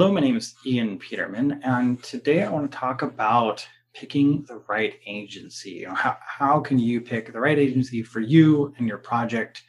Hello, my name is Ian Peterman, and today I want to talk about picking the right agency. You know, how, how can you pick the right agency for you and your project?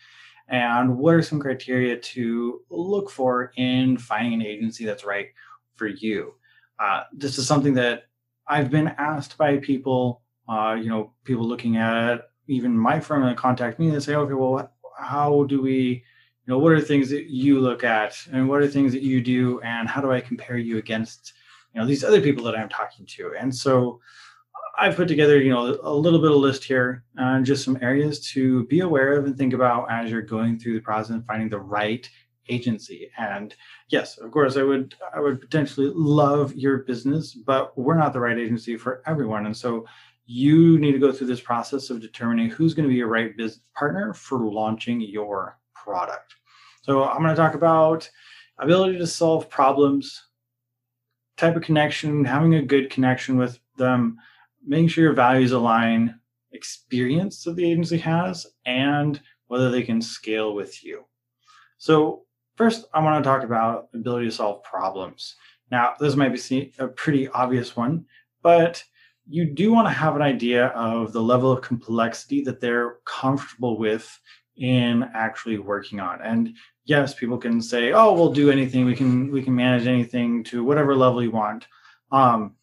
And what are some criteria to look for in finding an agency that's right for you? Uh, this is something that I've been asked by people, uh, you know, people looking at even my firm and contact me and say, okay, well, how do we know what are things that you look at and what are things that you do and how do i compare you against you know these other people that i'm talking to? And so i've put together you know a little bit of list here uh, and just some areas to be aware of and think about as you're going through the process and finding the right agency. And yes of course i would i would potentially love your business but we're not the right agency for everyone. And so you need to go through this process of determining who's going to be your right business partner for launching your product. So I'm going to talk about ability to solve problems, type of connection, having a good connection with them, making sure your values align, experience that the agency has, and whether they can scale with you. So first, I want to talk about ability to solve problems. Now, this might be a pretty obvious one, but you do want to have an idea of the level of complexity that they're comfortable with in actually working on. And yes, people can say, "Oh, we'll do anything. We can we can manage anything to whatever level you want." Um,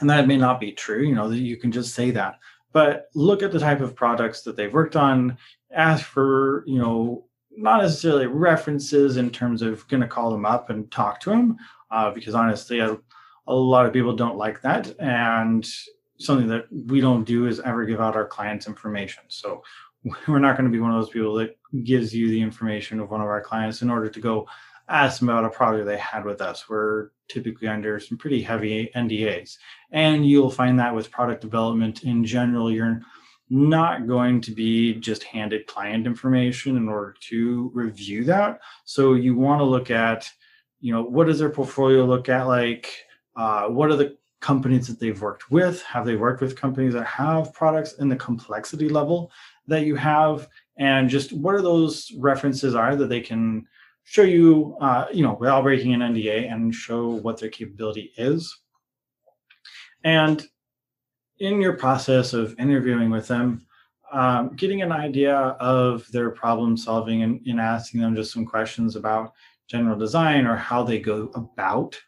and that may not be true. You know, you can just say that. But look at the type of products that they've worked on. Ask for you know not necessarily references in terms of going to call them up and talk to them, uh, because honestly, a, a lot of people don't like that, and something that we don't do is ever give out our clients information. So we're not going to be one of those people that gives you the information of one of our clients in order to go ask them about a product they had with us. We're typically under some pretty heavy NDAs. And you'll find that with product development in general, you're not going to be just handed client information in order to review that. So you want to look at, you know, what does their portfolio look at like? Uh, what are the companies that they've worked with? Have they worked with companies that have products in the complexity level that you have? And just what are those references are that they can show you, uh, you know, without breaking an NDA and show what their capability is. And in your process of interviewing with them, um, getting an idea of their problem solving and, and asking them just some questions about general design or how they go about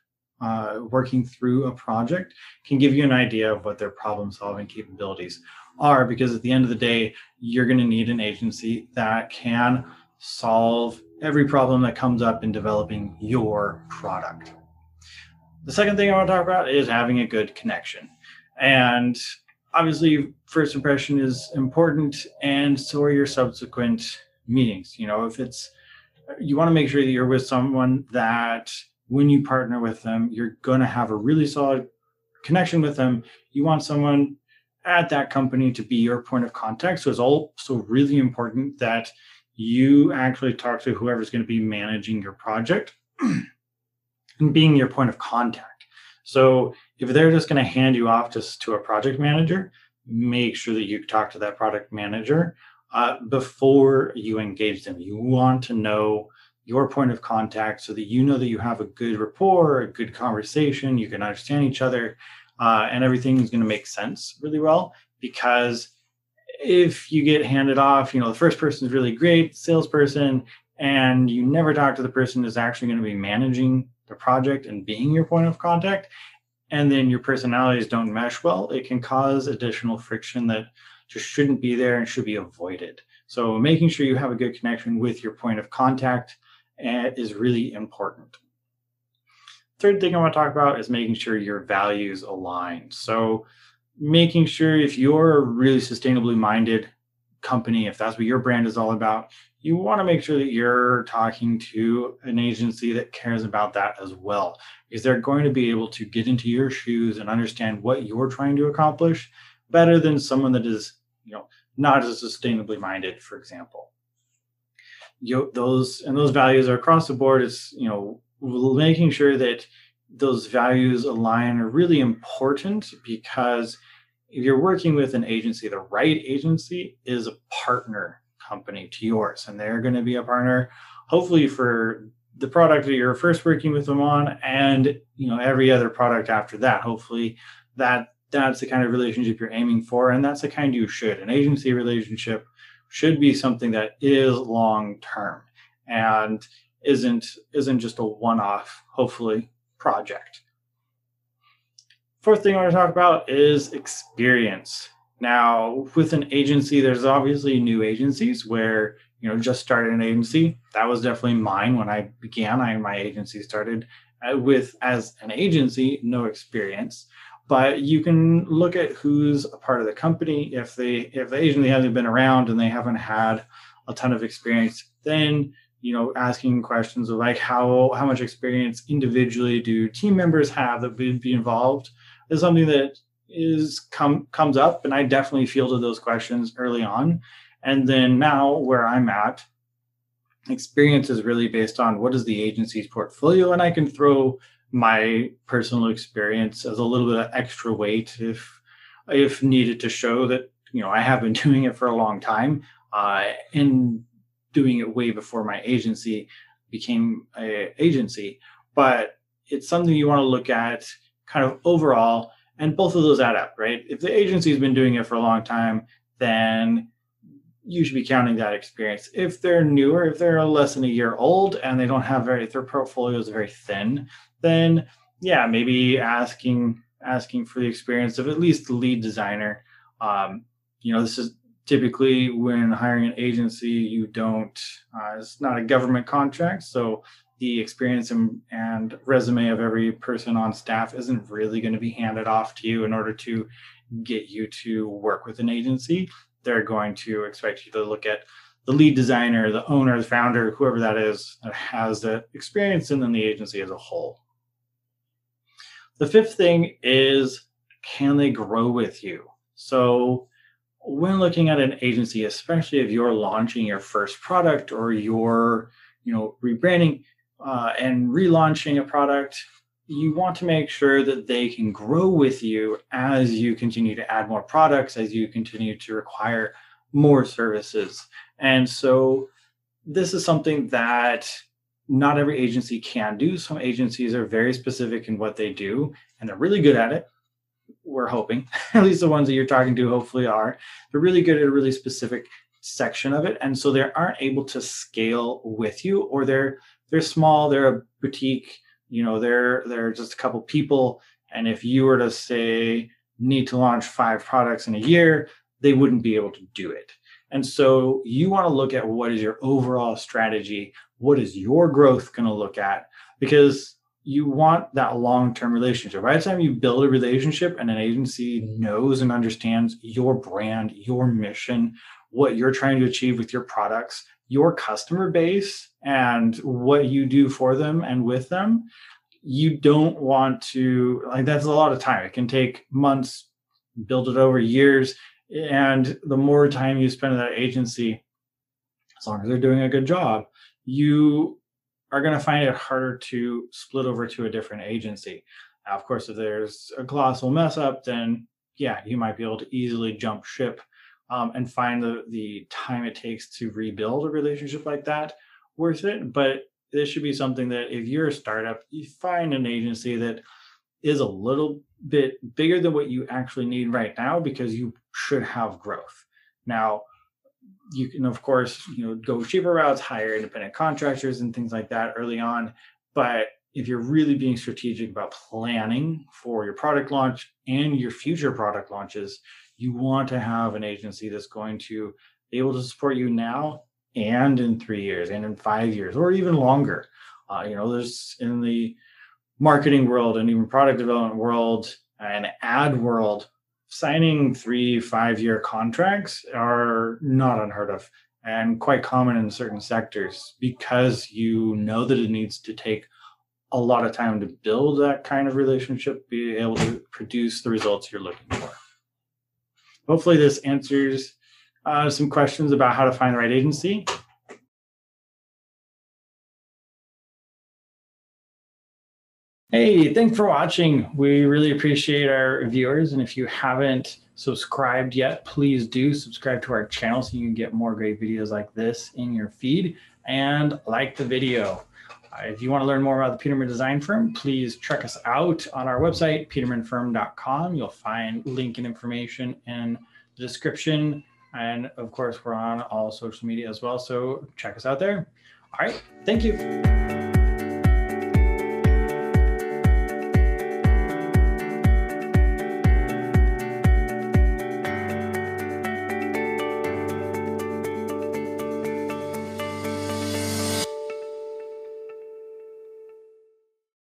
uh, working through a project can give you an idea of what their problem solving capabilities are because at the end of the day you're going to need an agency that can solve every problem that comes up in developing your product. The second thing i want to talk about is having a good connection. And obviously first impression is important and so are your subsequent meetings. You know if it's you want to make sure that you're with someone that when you partner with them, you're going to have a really solid connection with them. You want someone at that company to be your point of contact. So it's also really important that you actually talk to whoever's going to be managing your project and being your point of contact. So if they're just going to hand you off just to a project manager, make sure that you talk to that product manager uh, before you engage them. You want to know your point of contact so that you know that you have a good rapport, a good conversation, you can understand each other, uh, and everything is going to make sense really well. Because if you get handed off, you know, the first person is really great, salesperson, and you never talk to the person who's actually going to be managing the project and being your point of contact, and then your personalities don't mesh well, it can cause additional friction that just shouldn't be there and should be avoided. So making sure you have a good connection with your point of contact is really important. Third thing I want to talk about is making sure your values align. So, making sure if you're a really sustainably minded company, if that's what your brand is all about, you want to make sure that you're talking to an agency that cares about that as well, because they're going to be able to get into your shoes and understand what you're trying to accomplish better than someone that is, you know, not as sustainably minded, for example you, those and those values are across the board is you know making sure that those values align are really important because if you're working with an agency the right agency is a partner company to yours and they're going to be a partner hopefully for the product that you're first working with them on and you know every other product after that. Hopefully that that's the kind of relationship you're aiming for and that's the kind you should. An agency relationship should be something that is long term and isn't isn't just a one-off hopefully project. Fourth thing i want to talk about is experience. Now with an agency there's obviously new agencies where you know just started an agency. That was definitely mine when i began. I my agency started uh, with as an agency no experience but you can look at who's a part of the company. If they if the agency hasn't been around and they haven't had a ton of experience then you know asking questions of like how how much experience individually do team members have that would be involved is something that is come comes up and i definitely fielded those questions early on. And then now where i'm at experience is really based on what is the agency's portfolio and i can throw my personal experience as a little bit of extra weight if if needed to show that you know i have been doing it for a long time uh, and doing it way before my agency became a agency. But it's something you want to look at kind of overall and both of those add up right? If the agency's been doing it for a long time then you should be counting that experience if they're newer if they're less than a year old and they don't have very their portfolio is very thin then yeah, maybe asking asking for the experience of at least the lead designer. Um, you know, this is typically when hiring an agency, you don't. Uh, it's not a government contract, so the experience and, and resume of every person on staff isn't really going to be handed off to you in order to get you to work with an agency. They're going to expect you to look at the lead designer, the owner, the founder, whoever that is, that has the experience, and then the agency as a whole. The fifth thing is can they grow with you? So, when looking at an agency, especially if you're launching your first product or you're, you know, rebranding uh, and relaunching a product, you want to make sure that they can grow with you as you continue to add more products, as you continue to require more services. And so, this is something that not every agency can do. Some agencies are very specific in what they do, and they're really good at it. We're hoping, at least the ones that you're talking to, hopefully are. They're really good at a really specific section of it, and so they aren't able to scale with you, or they're they're small. They're a boutique. You know, they're they're just a couple people, and if you were to say need to launch five products in a year, they wouldn't be able to do it. And so you want to look at what is your overall strategy what is your growth going to look at? Because you want that long term relationship. By the time you build a relationship and an agency knows and understands your brand, your mission, what you're trying to achieve with your products, your customer base, and what you do for them and with them, you don't want to, like, that's a lot of time. It can take months, build it over years. And the more time you spend in that agency, as long as they're doing a good job, you are going to find it harder to split over to a different agency. Now, of course, if there's a colossal mess up, then yeah, you might be able to easily jump ship um, and find the, the time it takes to rebuild a relationship like that worth it. But this should be something that if you're a startup, you find an agency that is a little bit bigger than what you actually need right now because you should have growth. Now, you can of course you know go cheaper routes hire independent contractors and things like that early on but if you're really being strategic about planning for your product launch and your future product launches you want to have an agency that's going to be able to support you now and in three years and in five years or even longer uh, you know there's in the marketing world and even product development world and ad world signing three, five year contracts are not unheard of and quite common in certain sectors because you know that it needs to take a lot of time to build that kind of relationship, be able to produce the results you're looking for. Hopefully, this answers uh, some questions about how to find the right agency. Hey, thanks for watching. We really appreciate our viewers. And if you haven't subscribed yet, please do subscribe to our channel so you can get more great videos like this in your feed and like the video. If you want to learn more about the Peterman Design Firm, please check us out on our website, petermanfirm.com. You'll find link and information in the description. And of course, we're on all social media as well. So check us out there. All right. Thank you.